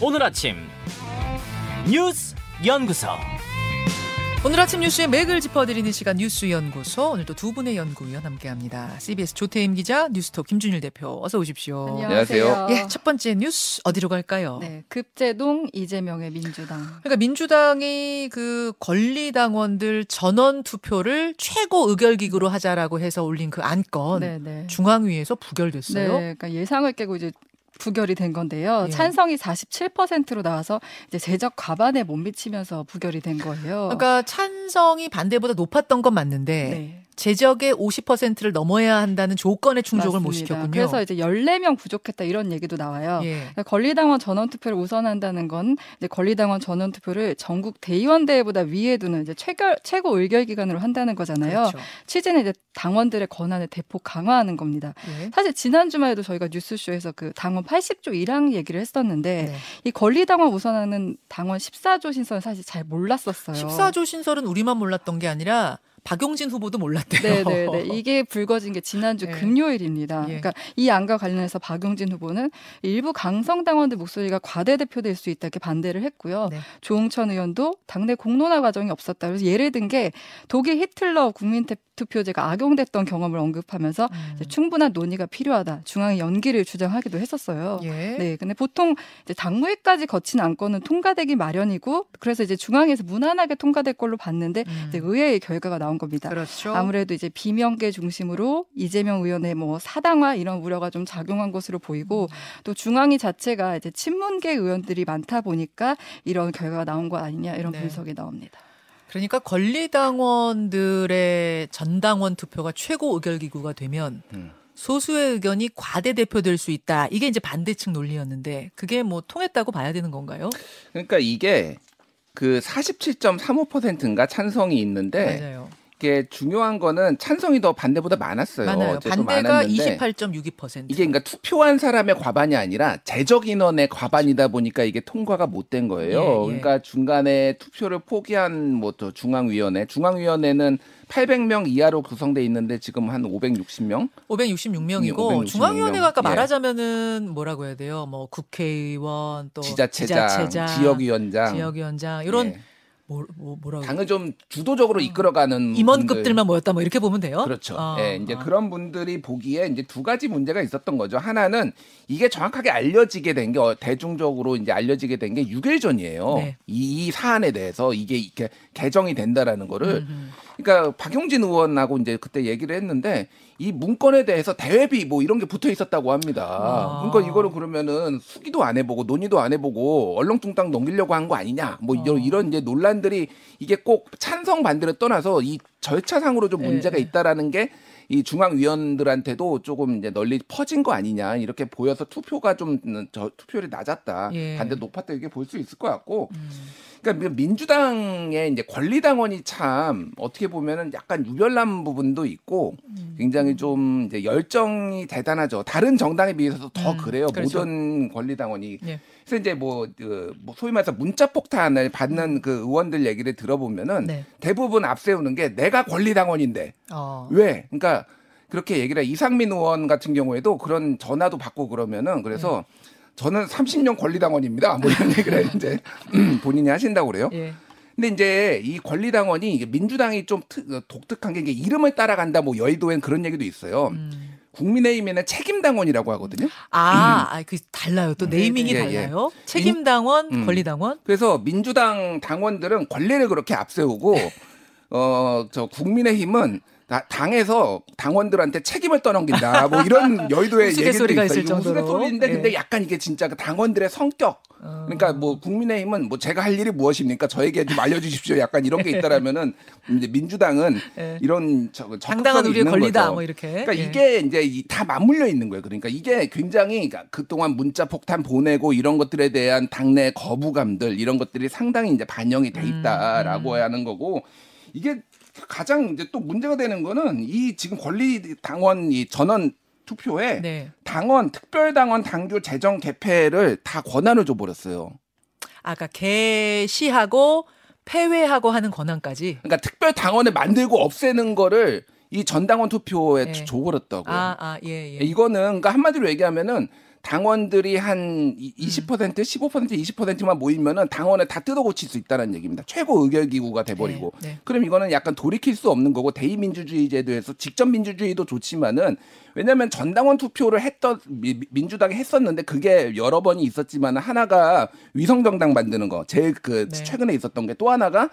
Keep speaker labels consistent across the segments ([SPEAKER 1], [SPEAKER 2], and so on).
[SPEAKER 1] 오늘 아침 뉴스 연구소
[SPEAKER 2] 오늘 아침 뉴스의 맥을 짚어드리는 시간 뉴스 연구소 오늘도 두 분의 연구위원 함께합니다. CBS 조태임 기자, 뉴스톱 김준일 대표 어서 오십시오.
[SPEAKER 3] 안녕하세요.
[SPEAKER 2] 예, 첫 번째 뉴스 어디로 갈까요?
[SPEAKER 3] 네, 급제동 이재명의 민주당.
[SPEAKER 2] 그러니까 민주당이 그 권리 당원들 전원 투표를 최고 의결 기구로 하자라고 해서 올린 그 안건
[SPEAKER 3] 네, 네.
[SPEAKER 2] 중앙위에서 부결됐어요.
[SPEAKER 3] 네, 그러니까 예상을 깨고 이제 부결이 된 건데요.
[SPEAKER 2] 예.
[SPEAKER 3] 찬성이 47%로 나와서 이제 제적 과반에 못 미치면서 부결이 된 거예요.
[SPEAKER 2] 그러니까 찬성이 반대보다 높았던 건 맞는데
[SPEAKER 3] 네.
[SPEAKER 2] 제적의 50%를 넘어야 한다는 조건에 충족을 못
[SPEAKER 3] 맞습니다.
[SPEAKER 2] 시켰군요.
[SPEAKER 3] 그래서 이제 14명 부족했다 이런 얘기도 나와요.
[SPEAKER 2] 예.
[SPEAKER 3] 그러니까 권리당원 전원 투표를 우선한다는 건 이제 권리당원 전원 투표를 전국 대의원 대회보다 위에 두는 이제 최고, 최고 의결 기관으로 한다는 거잖아요.
[SPEAKER 2] 그렇죠.
[SPEAKER 3] 취지는 이제 당원들의 권한을 대폭 강화하는 겁니다.
[SPEAKER 2] 예.
[SPEAKER 3] 사실 지난 주말에도 저희가 뉴스쇼에서 그 당원 80조 1항 얘기를 했었는데
[SPEAKER 2] 네.
[SPEAKER 3] 이 권리당원 우선하는 당원 14조 신설은 사실 잘 몰랐었어요.
[SPEAKER 2] 14조 신설은 우리만 몰랐던 게 아니라 박용진 후보도 몰랐대요.
[SPEAKER 3] 네네네. 이게 불거진 게 지난주
[SPEAKER 2] 네.
[SPEAKER 3] 금요일입니다.
[SPEAKER 2] 예.
[SPEAKER 3] 그러니까 이 안과 관련해서 박용진 후보는 일부 강성 당원들 목소리가 과대대표될 수 있다 이렇게 반대를 했고요.
[SPEAKER 2] 네.
[SPEAKER 3] 조홍천 의원도 당내 공론화 과정이 없었다. 그래서 예를 든 게 독일 히틀러 국민 투표제가 악용됐던 경험을 언급하면서
[SPEAKER 2] 음.
[SPEAKER 3] 충분한 논의가 필요하다. 중앙의 연기를 주장하기도 했었어요.
[SPEAKER 2] 예.
[SPEAKER 3] 네, 근데 보통 이제 당무회까지 거친 안건은 통과되기 마련이고 그래서 이제 중앙에서 무난하게 통과될 걸로 봤는데
[SPEAKER 2] 음.
[SPEAKER 3] 의회의 결과가 나온 겁니다.
[SPEAKER 2] 그렇죠.
[SPEAKER 3] 아무래도 이제 비명계 중심으로 이재명 의원의 뭐 사당화 이런 우려가 좀 작용한 것으로 보이고
[SPEAKER 2] 음.
[SPEAKER 3] 또 중앙위 자체가 이제 친문계 의원들이 많다 보니까 이런 결과가 나온 거 아니냐 이런
[SPEAKER 2] 네.
[SPEAKER 3] 분석이 나옵니다.
[SPEAKER 2] 그러니까 권리당원들의 전당원 투표가 최고 의결기구가 되면
[SPEAKER 4] 음.
[SPEAKER 2] 소수의 의견이 과대 대표될 수 있다. 이게 이제 반대측 논리였는데 그게 뭐 통했다고 봐야 되는 건가요?
[SPEAKER 4] 그러니까 이게 그 47.35%인가 찬성이 있는데
[SPEAKER 2] 맞아요.
[SPEAKER 4] 이게 중요한 거는 찬성이 더 반대보다 많았어요.
[SPEAKER 2] 많아요. 반대가
[SPEAKER 4] 많았는데
[SPEAKER 2] 28.62%.
[SPEAKER 4] 이게 그러니까 투표한 사람의 과반이 아니라 제적 인원의 과반이다 보니까 이게 통과가 못 된 거예요.
[SPEAKER 2] 예, 예.
[SPEAKER 4] 그러니까 중간에 투표를 포기한 뭐 또 중앙위원회, 중앙위원회는 800명 이하로 구성돼 있는데 지금 한 560명?
[SPEAKER 2] 566명이고
[SPEAKER 4] 566
[SPEAKER 2] 중앙위원회가 아까
[SPEAKER 4] 예.
[SPEAKER 2] 말하자면은 뭐라고 해야 돼요? 뭐 국회의원 또
[SPEAKER 4] 지자체장,
[SPEAKER 2] 지자체장,
[SPEAKER 4] 지역위원장,
[SPEAKER 2] 지역위원장 이런
[SPEAKER 4] 예.
[SPEAKER 2] 뭐, 뭐
[SPEAKER 4] 당을 좀 주도적으로 이끌어가는
[SPEAKER 2] 임원급들만. 모였다 뭐 이렇게 보면 돼요?
[SPEAKER 4] 그렇죠.
[SPEAKER 2] 아,
[SPEAKER 4] 예, 이제
[SPEAKER 2] 아.
[SPEAKER 4] 그런 분들이 보기에 이제 두 가지 문제가 있었던 거죠. 하나는 이게 정확하게 알려지게 된게 어, 대중적으로 이제 알려지게 된 게 6일 전이에요.
[SPEAKER 2] 네.
[SPEAKER 4] 이, 이 사안에 대해서 이게 이렇게 개정이 된다라는 거를
[SPEAKER 2] 음,
[SPEAKER 4] 그러니까 박용진 의원하고 이제 그때 얘기를 했는데 이 문건에 대해서 대외비 뭐 이런 게 붙어 있었다고 합니다.
[SPEAKER 2] 아.
[SPEAKER 4] 그러니까 이거를 그러면은 수기도 안 해보고 논의도 안 해보고 얼렁뚱땅 넘기려고 한 거 아니냐. 뭐 이런,
[SPEAKER 2] 어.
[SPEAKER 4] 이런 이제 논란들이 이게 꼭 찬성 반대를 떠나서 이 절차상으로 좀
[SPEAKER 2] 네,
[SPEAKER 4] 문제가
[SPEAKER 2] 네.
[SPEAKER 4] 있다라는 게 이 중앙위원들한테도 조금 이제 널리 퍼진 거 아니냐 이렇게 보여서 투표가 좀 저 투표율이 낮았다
[SPEAKER 2] 예.
[SPEAKER 4] 반대 높았다 이렇게 볼 수 있을 것 같고
[SPEAKER 2] 음.
[SPEAKER 4] 그러니까 민주당의 이제 권리당원이 참 어떻게 보면은 약간 유별난 부분도 있고
[SPEAKER 2] 음.
[SPEAKER 4] 굉장히 좀 이제 열정이 대단하죠. 다른 정당에 비해서도 더
[SPEAKER 2] 음,
[SPEAKER 4] 그래요.
[SPEAKER 2] 그렇죠.
[SPEAKER 4] 모든 권리당원이.
[SPEAKER 2] 예.
[SPEAKER 4] 그래서 이제 뭐, 그, 뭐 소위 말해서 문자 폭탄을 받는 그 의원들 얘기를 들어보면은
[SPEAKER 2] 네.
[SPEAKER 4] 대부분 앞세우는 게 내가 권리당원인데
[SPEAKER 2] 어.
[SPEAKER 4] 왜? 그러니까 그렇게 얘기를 해. 이상민 의원 같은 경우에도 그런 전화도 받고 그러면은 그래서
[SPEAKER 2] 네.
[SPEAKER 4] 저는 30년 권리당원입니다. 뭐 이런 얘기를 이제 본인이 하신다고 그래요.
[SPEAKER 2] 예.
[SPEAKER 4] 근데 이제 이 권리당원이 이게 민주당이 좀 특- 어, 독특한 게 이게 이름을 따라간다 뭐 여의도엔 그런 얘기도 있어요.
[SPEAKER 2] 음.
[SPEAKER 4] 국민의힘에는 책임당원이라고 하거든요.
[SPEAKER 2] 아, 아, 그 달라요. 또 네이밍이
[SPEAKER 4] 예, 예.
[SPEAKER 2] 달라요. 책임당원,
[SPEAKER 4] 음.
[SPEAKER 2] 권리당원.
[SPEAKER 4] 그래서 민주당 당원들은 권리를 그렇게 앞세우고 어 저 국민의힘은 다- 당에서 당원들한테 책임을 떠넘긴다. 뭐 이런 여의도의
[SPEAKER 2] 우스갯소리가
[SPEAKER 4] 있어요.
[SPEAKER 2] 있을
[SPEAKER 4] 이거
[SPEAKER 2] 정도로.
[SPEAKER 4] 우스갯소리인데 근데
[SPEAKER 2] 예.
[SPEAKER 4] 약간 이게 진짜 그 당원들의 성격.
[SPEAKER 2] 어.
[SPEAKER 4] 그러니까 뭐 국민의힘은 뭐 제가 할 일이 무엇입니까? 저에게 좀 알려주십시오. 약간 이런 게 있다라면은 이제 민주당은
[SPEAKER 2] 예.
[SPEAKER 4] 이런 저
[SPEAKER 2] 당당한
[SPEAKER 4] 적극성이
[SPEAKER 2] 우리의 권리다.
[SPEAKER 4] 거죠.
[SPEAKER 2] 뭐 이렇게.
[SPEAKER 4] 그러니까
[SPEAKER 2] 예.
[SPEAKER 4] 이게 이제 이- 다 맞물려 있는 거예요. 그러니까 이게 굉장히 그러니까 그동안 문자 폭탄 보내고 이런 것들에 대한 당내 거부감들 이런 것들이 상당히 이제 반영이 돼
[SPEAKER 2] 음,
[SPEAKER 4] 있다라고 하는 거고 이게 가장 이제 또 문제가 되는 거는 이 지금 권리 당원 이 전원 투표에
[SPEAKER 2] 네.
[SPEAKER 4] 당원 특별당원 당규 제정 개폐를 다 권한을 줘 버렸어요.
[SPEAKER 2] 아까 개시하고 폐회하고 하는 권한까지.
[SPEAKER 4] 그러니까 특별 당원을 만들고 없애는 거를 이 전당원 투표에
[SPEAKER 2] 네.
[SPEAKER 4] 조걸었다고요.
[SPEAKER 2] 아, 아, 예, 예.
[SPEAKER 4] 이거는 그러니까 한마디로 얘기하면은 당원들이 한 20%, 15%, 20%만 모이면은 당원을 다 뜯어 고칠 수 있다는 얘기입니다. 최고 의결 기구가 돼버리고.
[SPEAKER 2] 네, 네.
[SPEAKER 4] 그럼 이거는 약간 돌이킬 수 없는 거고 대의민주주의 제도에서 직접 민주주의도 좋지만은 왜냐하면 전당원 투표를 했던 미- 민주당이 했었는데 그게 여러 번이 있었지만 하나가 위성 정당 만드는 거 제일 그
[SPEAKER 2] 네.
[SPEAKER 4] 최근에 있었던 게 또 하나가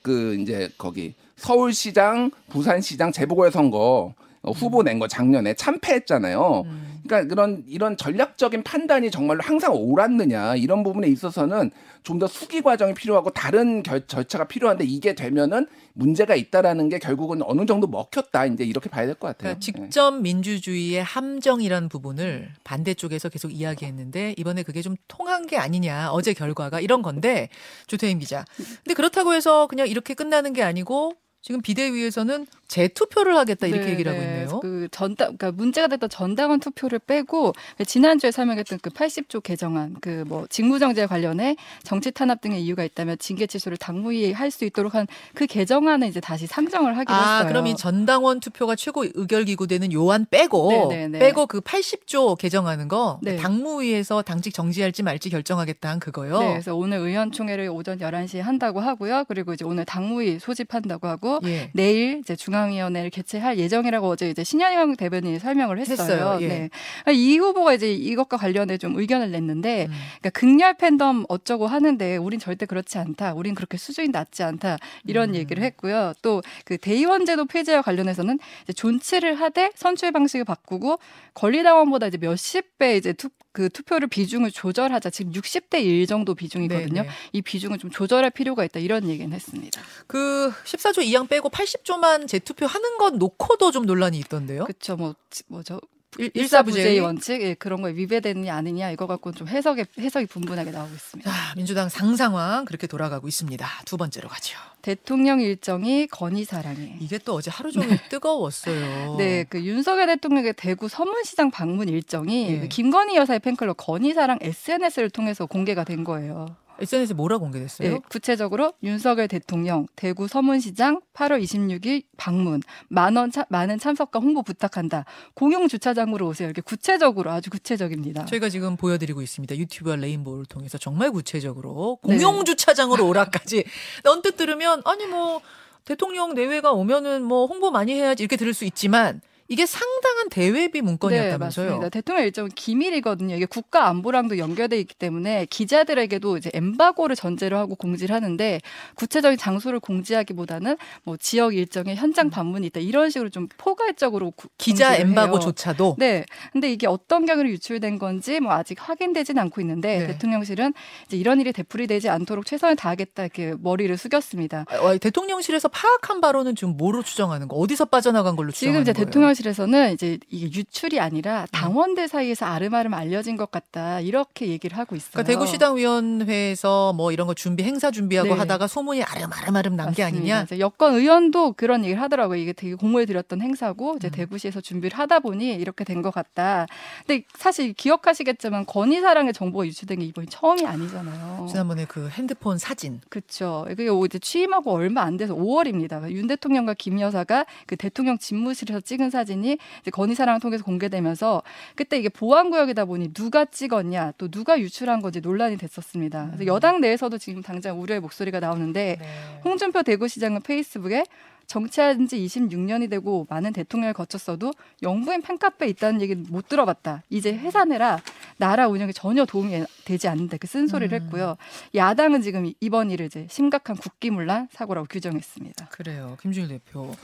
[SPEAKER 4] 그 이제 거기 서울시장, 부산시장 재보궐 선거 어, 후보 낸 거 작년에 참패했잖아요.
[SPEAKER 2] 음.
[SPEAKER 4] 그러니까 그런 이런 전략적인 판단이 정말로 항상 옳았느냐 이런 부분에 있어서는 좀 더 수기 과정이 필요하고 다른 결, 절차가 필요한데 이게 되면은 문제가 있다라는 게 결국은 어느 정도 먹혔다 이제 이렇게 봐야 될 것 같아요.
[SPEAKER 2] 그러니까 직접 민주주의의 함정이라는 부분을 반대쪽에서 계속 이야기했는데 이번에 그게 좀 통한 게 아니냐 어제 결과가 이런 건데 조태임 기자. 근데 그렇다고 해서 그냥 이렇게 끝나는 게 아니고 지금 비대위에서는 재투표를 하겠다 이렇게
[SPEAKER 3] 네,
[SPEAKER 2] 얘기를 하고
[SPEAKER 3] 네.
[SPEAKER 2] 있네요.
[SPEAKER 3] 그 전당, 그러니까 문제가 됐던 전당원 투표를 빼고 지난주에 설명했던 그 80조 개정안, 그 뭐 직무정지에 관련해 정치 탄압 등의 이유가 있다면 징계 취소를 당무위에 할 수 있도록 한 그 개정안을 이제 다시 상정을 하기로
[SPEAKER 2] 아,
[SPEAKER 3] 했어요.
[SPEAKER 2] 그럼 이 전당원 투표가 최고 의결 기구 되는 요안 빼고
[SPEAKER 3] 네, 네, 네.
[SPEAKER 2] 빼고 그 80조 개정하는 거
[SPEAKER 3] 네.
[SPEAKER 2] 당무위에서 당직 정지할지 말지 결정하겠다 한 그거요.
[SPEAKER 3] 네, 그래서 오늘 의원총회를 오전 11시에 한다고 하고요. 그리고 이제 오늘 당무위 소집한다고 하고
[SPEAKER 2] 예.
[SPEAKER 3] 내일 이제 중앙위원회를 개최할 예정이라고 어제 이제 신현영 대변인이 설명을 했어요.
[SPEAKER 2] 했어요, 예.
[SPEAKER 3] 네. 이 후보가 이제 이것과 관련해 좀 의견을 냈는데
[SPEAKER 2] 음.
[SPEAKER 3] 그러니까 극렬 팬덤 어쩌고 하는데 우린 절대 그렇지 않다. 우린 그렇게 수준이 낮지 않다. 이런
[SPEAKER 2] 음.
[SPEAKER 3] 얘기를 했고요. 또 그 대의원제도 폐지와 관련해서는 존치를 하되 선출 방식을 바꾸고 권리당원보다 이제 몇십 배 이제 투, 그 투표를 비중을 조절하자. 지금 60대 1 정도 비중이거든요.
[SPEAKER 2] 네, 네.
[SPEAKER 3] 이 비중을 좀 조절할 필요가 있다. 이런 얘기는 했습니다.
[SPEAKER 2] 그 14조 2항 빼고 80조만 재투표 하는 건 놓고도 좀 논란이 있던데요.
[SPEAKER 3] 그렇죠. 뭐 지- 뭐죠?
[SPEAKER 2] 일-
[SPEAKER 3] 일사부재의 원칙 예, 그런 거에 위배되느냐 아니냐 이거 갖고는 좀 해석에 해석이 분분하게 나오고 있습니다.
[SPEAKER 2] 자, 민주당 상상황 그렇게 돌아가고 있습니다. 두 번째로 가죠.
[SPEAKER 3] 대통령 일정이 건의 사랑해.
[SPEAKER 2] 이게 또 어제 하루 종일 뜨거웠어요.
[SPEAKER 3] 네, 그 윤석열 대통령의 대구 서문시장 방문 일정이
[SPEAKER 2] 예.
[SPEAKER 3] 그 김건희 여사의 팬클럽 건희 사랑 SNS를 통해서 공개가 된 거예요.
[SPEAKER 2] SNS에 뭐라 공개됐어요?
[SPEAKER 3] 네, 구체적으로 윤석열 대통령 대구 서문시장 8월 26일 방문 만원 차, 많은 참석과 홍보 부탁한다. 공용 주차장으로 오세요. 이렇게 구체적으로 아주 구체적입니다.
[SPEAKER 2] 저희가 지금 보여드리고 있습니다. 유튜브와 레인보우를 통해서 정말 구체적으로
[SPEAKER 3] 네.
[SPEAKER 2] 공용 주차장으로 오라까지 언뜻 들으면 아니 뭐 대통령 내외가 오면은 뭐 홍보 많이 해야지 이렇게 들을 수 있지만 이게 상당한 대외비
[SPEAKER 3] 네,
[SPEAKER 2] 문건이었다면서요.
[SPEAKER 3] 맞습니다. 대통령 일정은 기밀이거든요. 이게 국가 안보랑도 연결돼 있기 때문에 기자들에게도 이제 엠바고를 전제로 하고 공지를 하는데 구체적인 장소를 공지하기보다는 뭐 지역 일정에 현장 방문이 있다 이런 식으로 좀 포괄적으로 구-
[SPEAKER 2] 기자. 엠바고조차도
[SPEAKER 3] 네. 근데 이게 어떤 경위로 유출된 건지 뭐 아직 확인되진 않고 있는데
[SPEAKER 2] 네.
[SPEAKER 3] 대통령실은 이제 이런 일이 되풀이되지 않도록 최선을 다하겠다 이렇게 머리를 숙였습니다.
[SPEAKER 2] 어, 대통령실에서 파악한 바로는 지금 뭐로 추정하는 거? 어디서 빠져나간 걸로
[SPEAKER 3] 지금
[SPEAKER 2] 추정하는
[SPEAKER 3] 이제
[SPEAKER 2] 거예요?
[SPEAKER 3] 대통령실에서는 이제 이게 유출이 아니라 당원들 사이에서 아름아름 알려진 것 같다 이렇게 얘기를 하고 있어요.
[SPEAKER 2] 그러니까 대구 시당위원회에서 뭐 이런 거 준비 행사 준비하고
[SPEAKER 3] 네.
[SPEAKER 2] 하다가 소문이 아름아름아름 난 게. 아니냐?
[SPEAKER 3] 여권 의원도 그런 얘기를 하더라고요. 이게 되게 공을 들였던 행사고 이제
[SPEAKER 2] 음.
[SPEAKER 3] 대구시에서 준비를 하다 보니 이렇게 된 것 같다. 근데 사실 기억하시겠지만 건희사랑의 정보가 유출된 게 이번이 처음이 아니잖아요.
[SPEAKER 2] 지난번에 그 핸드폰 사진
[SPEAKER 3] 그렇죠. 그게 이제 취임하고 얼마 안 돼서 5월입니다. 윤 대통령과 김 여사가 그 대통령 집무실에서 찍은 사진 이 이제 건희사랑을 통해서 공개되면서 그때 이게 보안구역이다 보니 누가 찍었냐 또 누가 유출한 건지 논란이 됐었습니다.
[SPEAKER 2] 음.
[SPEAKER 3] 그래서 여당 내에서도 지금 당장 우려의 목소리가 나오는데 홍준표 대구시장은 페이스북에 정치한 지 26년이 되고 많은 대통령을 거쳤어도 영부인 팬카페에 있다는 얘기는 못 들어봤다. 이제 해산해라. 나라 운영에 전혀 도움이 되지 않는다. 그 쓴소리를
[SPEAKER 2] 음.
[SPEAKER 3] 했고요. 야당은 지금 이번 일을 이제 심각한 국기문란 사고라고 규정했습니다.
[SPEAKER 2] 그래요. 김준일 대표.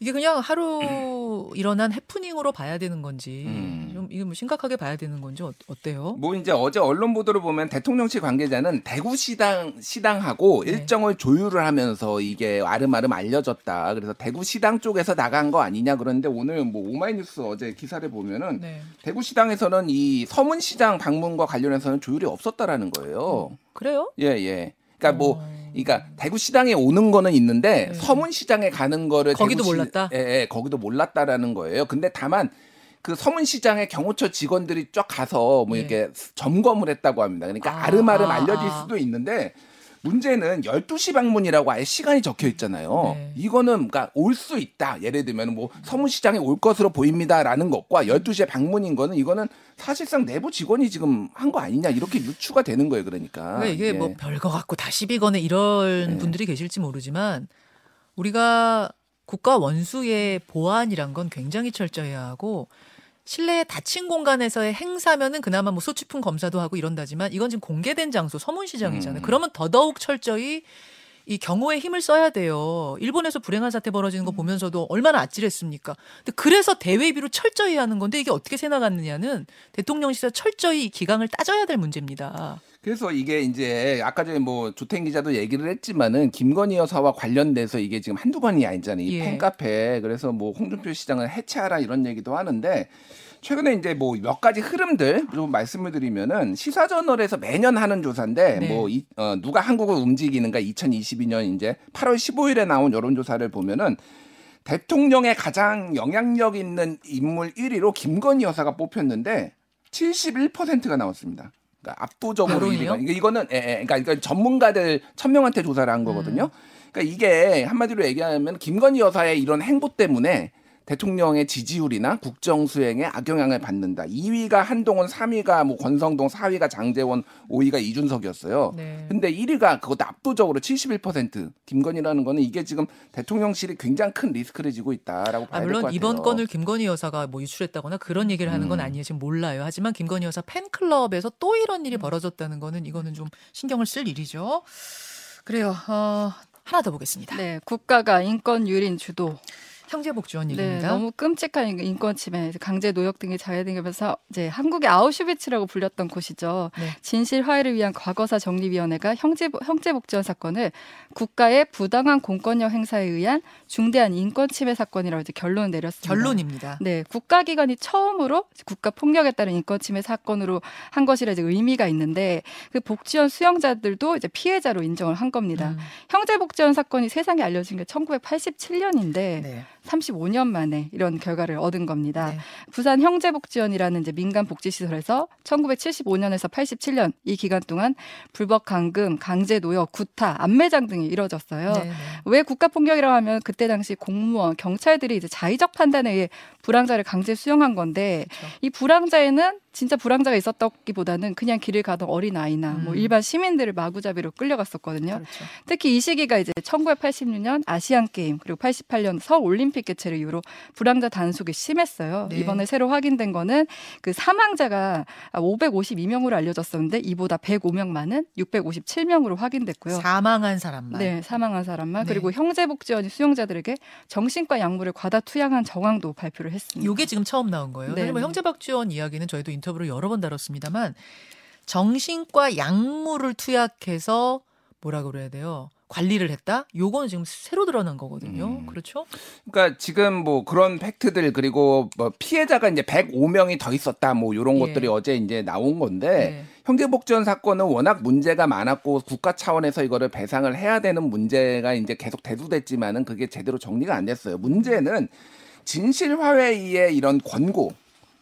[SPEAKER 2] 이게 그냥 하루 일어난 해프닝으로 봐야 되는 건지
[SPEAKER 4] 음.
[SPEAKER 2] 좀 이게 뭐 심각하게 봐야 되는 건지 어, 어때요?
[SPEAKER 4] 뭐 이제 어제 언론 보도를 보면 대통령실 관계자는 대구 시당 시당하고
[SPEAKER 2] 네.
[SPEAKER 4] 일정을 조율을 하면서 이게 아름아름 알려졌다. 그래서 대구 시당 쪽에서 나간 거 아니냐 그런데 오늘 뭐 오마이뉴스 어제 기사를 보면은
[SPEAKER 2] 네.
[SPEAKER 4] 대구 시당에서는 이 서문 시장 방문과 관련해서는 조율이 없었다라는 거예요.
[SPEAKER 2] 그래요?
[SPEAKER 4] 예 예. 그러니까 뭐
[SPEAKER 2] 어.
[SPEAKER 4] 그러니까 대구시당에 오는 거는 있는데
[SPEAKER 2] 네.
[SPEAKER 4] 서문 시장에 가는 거를
[SPEAKER 2] 거기도
[SPEAKER 4] 대구시-
[SPEAKER 2] 몰랐다?
[SPEAKER 4] 예, 예, 거기도 몰랐다라는 거예요. 근데 다만 그 서문시장에 경호처 직원들이 쫙 가서 뭐
[SPEAKER 2] 예.
[SPEAKER 4] 이렇게 점검을 했다고 합니다. 그러니까
[SPEAKER 2] 아,
[SPEAKER 4] 아, 름아름
[SPEAKER 2] 아,
[SPEAKER 4] 알려질
[SPEAKER 2] 아.
[SPEAKER 4] 수도 있는데 문제는 12시 방문이라고 아예 시간이 적혀 있잖아요.
[SPEAKER 2] 네.
[SPEAKER 4] 이거는 그러니까 올 수 있다. 예를 들면 뭐 서문시장에 올 것으로 보입니다라는 것과 12시에 방문인 거는 이거는 사실상 내부 직원이 지금 한 거 아니냐 이렇게 유추가 되는 거예요. 그러니까.
[SPEAKER 2] 그러니까 이게
[SPEAKER 4] 예.
[SPEAKER 2] 뭐 별거 같고 다 시 비 거네 이런
[SPEAKER 4] 네.
[SPEAKER 2] 분들이 계실지 모르지만 우리가 국가 원수의 보안이란 건 굉장히 철저해야 하고 실내 닫힌 공간에서의 행사면은 그나마 뭐 소지품 검사도 하고 이런다지만 이건 지금 공개된 장소 서문시장이잖아요.
[SPEAKER 4] 음.
[SPEAKER 2] 그러면 더더욱 철저히 이 경호에 힘을 써야 돼요. 일본에서 불행한 사태 벌어지는 거 보면서도 얼마나 아찔했습니까? 근데 그래서 대외비로 철저히 하는 건데 이게 어떻게 새 나갔느냐는 대통령실에서 철저히 이 기강을 따져야 될 문제입니다.
[SPEAKER 4] 그래서 이게 이제 아까 전에 뭐 조태인 기자도 얘기를 했지만은 김건희 여사와 관련돼서 이게 지금 한두 번이 아니잖아요. 이
[SPEAKER 2] 예.
[SPEAKER 4] 팬카페. 그래서 뭐 홍준표 시장을 해체하라 이런 얘기도 하는데 최근에 이제 뭐 몇 가지 흐름들 좀 말씀을 드리면은 시사저널에서 매년 하는 조사인데
[SPEAKER 2] 네.
[SPEAKER 4] 뭐 이, 어, 누가 한국을 움직이는가 2022년 이제 8월 15일에 나온 여론조사를 보면은 대통령의 가장 영향력 있는 인물 1위로 김건희 여사가 뽑혔는데 71%가 나왔습니다. 그러니까 압도적으로
[SPEAKER 2] 여론이요?
[SPEAKER 4] 1위가. 이거는 예, 예, 그러니까, 그러니까 전문가들 천 명한테 조사를 한 거거든요. 그러니까 이게 한마디로 얘기하면 김건희 여사의 이런 행보 때문에 대통령의 지지율이나 국정 수행에 악영향을 받는다. 2위가 한동훈, 3위가 뭐 권성동, 4위가 장재원, 5위가 이준석이었어요.
[SPEAKER 2] 네.
[SPEAKER 4] 근데 1위가 그것도 압도적으로 71% 김건희라는 거는 이게 지금 대통령실이 굉장히 큰 리스크를 지고 있다라고
[SPEAKER 2] 아,
[SPEAKER 4] 봐야 될것
[SPEAKER 2] 물론
[SPEAKER 4] 같아요.
[SPEAKER 2] 이번 건을 김건희 여사가 뭐 유출했다거나 그런 얘기를 하는 건
[SPEAKER 4] 음.
[SPEAKER 2] 아니에요. 지금 몰라요. 하지만 김건희 여사 팬클럽에서 또 이런 일이 벌어졌다는 거는 이거는 좀 신경을 쓸 일이죠. 그래요. 어, 하나 더 보겠습니다.
[SPEAKER 3] 네, 국가가 인권 유린 주도.
[SPEAKER 2] 형제복지원
[SPEAKER 3] 네,
[SPEAKER 2] 얘기입니다.
[SPEAKER 3] 너무 끔찍한 인권 침해, 강제 노역 등이 자해되면서 이제 한국의 아우슈비츠라고 불렸던 곳이죠.
[SPEAKER 2] 네.
[SPEAKER 3] 진실 화해를 위한 과거사 정리위원회가 형제 형제복지원 사건을 국가의 부당한 공권력 행사에 의한 중대한 인권 침해 사건이라고 이제 결론을 내렸습니다.
[SPEAKER 2] 결론입니다.
[SPEAKER 3] 네, 국가기관이 처음으로 국가 폭력에 따른 인권 침해 사건으로 한 것이라 이제 의미가 있는데 그 복지원 수용자들도 이제 피해자로 인정을 한 겁니다.
[SPEAKER 2] 음,
[SPEAKER 3] 형제복지원 사건이 세상에 알려진 게 1987년인데
[SPEAKER 2] 네.
[SPEAKER 3] 35년 만에 이런 결과를 얻은 겁니다.
[SPEAKER 2] 네.
[SPEAKER 3] 부산 형제복지원이라는 이제 민간 복지시설에서 1975년에서 87년 이 기간 동안 불법 감금, 강제 노역, 구타, 안매장 등이 이뤄졌어요.
[SPEAKER 2] 네, 네.
[SPEAKER 3] 왜 국가 폭력이라고 하면 그때 당시 공무원, 경찰들이 이제 자의적 판단에 의해 불황자를 강제 수용한 건데
[SPEAKER 2] 그렇죠.
[SPEAKER 3] 이 불황자에는 진짜 불황자가 있었다기보다는 그냥 길을 가던 어린 아이나 뭐
[SPEAKER 2] 음.
[SPEAKER 3] 일반 시민들을 마구잡이로 끌려갔었거든요.
[SPEAKER 2] 그렇죠.
[SPEAKER 3] 특히 이 시기가 이제 1986년 아시안 게임 그리고 88년 서울 올림픽 개최를 이유로 불황자 단속이 심했어요.
[SPEAKER 2] 네.
[SPEAKER 3] 이번에 새로 확인된 거는 그 사망자가 552명으로 알려졌었는데 이보다 105명 많은 657명으로 확인됐고요.
[SPEAKER 2] 사망한 사람만.
[SPEAKER 3] 네, 사망한 사람만
[SPEAKER 2] 네.
[SPEAKER 3] 그리고 형제복지원이 수용자들에게 정신과 약물을 과다 투약한 정황도 발표를 했습니다.
[SPEAKER 2] 요게 지금 처음 나온 거예요.
[SPEAKER 3] 네,
[SPEAKER 2] 뭐
[SPEAKER 3] 네.
[SPEAKER 2] 형제박지원 이야기는 저희도 인터뷰로 여러 번 다뤘습니다만 정신과 약물을 투약해서 뭐라 그래야 돼요? 관리를 했다? 요거는 지금 새로 드러난 거거든요.
[SPEAKER 4] 음.
[SPEAKER 2] 그렇죠?
[SPEAKER 4] 그러니까 지금 뭐 그런 팩트들 그리고 뭐 피해자가 이제 105명이 더 있었다 뭐 이런
[SPEAKER 2] 예.
[SPEAKER 4] 것들이 어제 이제 나온 건데
[SPEAKER 2] 네.
[SPEAKER 4] 형제복지원 사건은 워낙 문제가 많았고 국가 차원에서 이거를 배상을 해야 되는 문제가 이제 계속 대두됐지만은 그게 제대로 정리가 안 됐어요. 문제는 진실화해의 이런 권고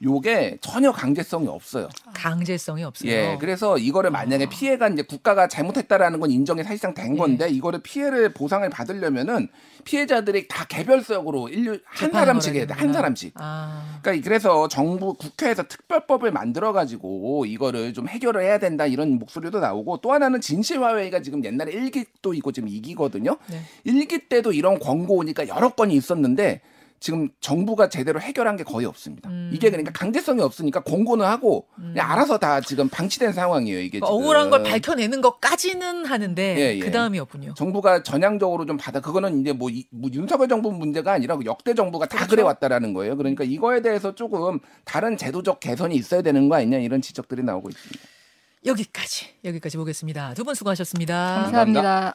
[SPEAKER 4] 요게 전혀 강제성이 없어요.
[SPEAKER 2] 강제성이 없어요.
[SPEAKER 4] 예, 그래서 이거를 만약에 피해가 이제 국가가 잘못했다라는 건 인정이 사실상 된
[SPEAKER 2] 예.
[SPEAKER 4] 건데 이거를 피해를 보상을 받으려면은 피해자들이 다 개별적으로 일류 한 사람씩 해야 돼, 한. 사람씩.
[SPEAKER 2] 아,
[SPEAKER 4] 그러니까 그래서 정부 국회에서 특별법을 만들어 가지고 이거를 좀 해결을 해야 된다 이런 목소리도 나오고 또 하나는 진실화웨이가 지금 옛날에 1기도 있고 지금 2기거든요.
[SPEAKER 2] 네.
[SPEAKER 4] 1기 때도 이런 권고 오니까 여러 건이 있었는데 지금 정부가 제대로 해결한 게 거의 없습니다.
[SPEAKER 2] 음.
[SPEAKER 4] 이게 그러니까 강제성이 없으니까 권고는 하고 그냥 알아서 다 지금 방치된 상황이에요. 이게
[SPEAKER 2] 그러니까
[SPEAKER 4] 지금.
[SPEAKER 2] 억울한 걸 밝혀내는 것까지는 하는데
[SPEAKER 4] 예, 예.
[SPEAKER 2] 그 다음이었군요.
[SPEAKER 4] 정부가 전향적으로 좀 받아 그거는 이제 뭐, 이- 뭐 윤석열 정부 문제가 아니라 그 역대 정부가 다
[SPEAKER 2] 그렇죠.
[SPEAKER 4] 그래 왔다라는 거예요. 그러니까 이거에 대해서 조금 다른 제도적 개선이 있어야 되는 거 아니냐 이런 지적들이 나오고 있습니다.
[SPEAKER 2] 여기까지 여기까지 보겠습니다. 두 분 수고하셨습니다.
[SPEAKER 3] 감사합니다.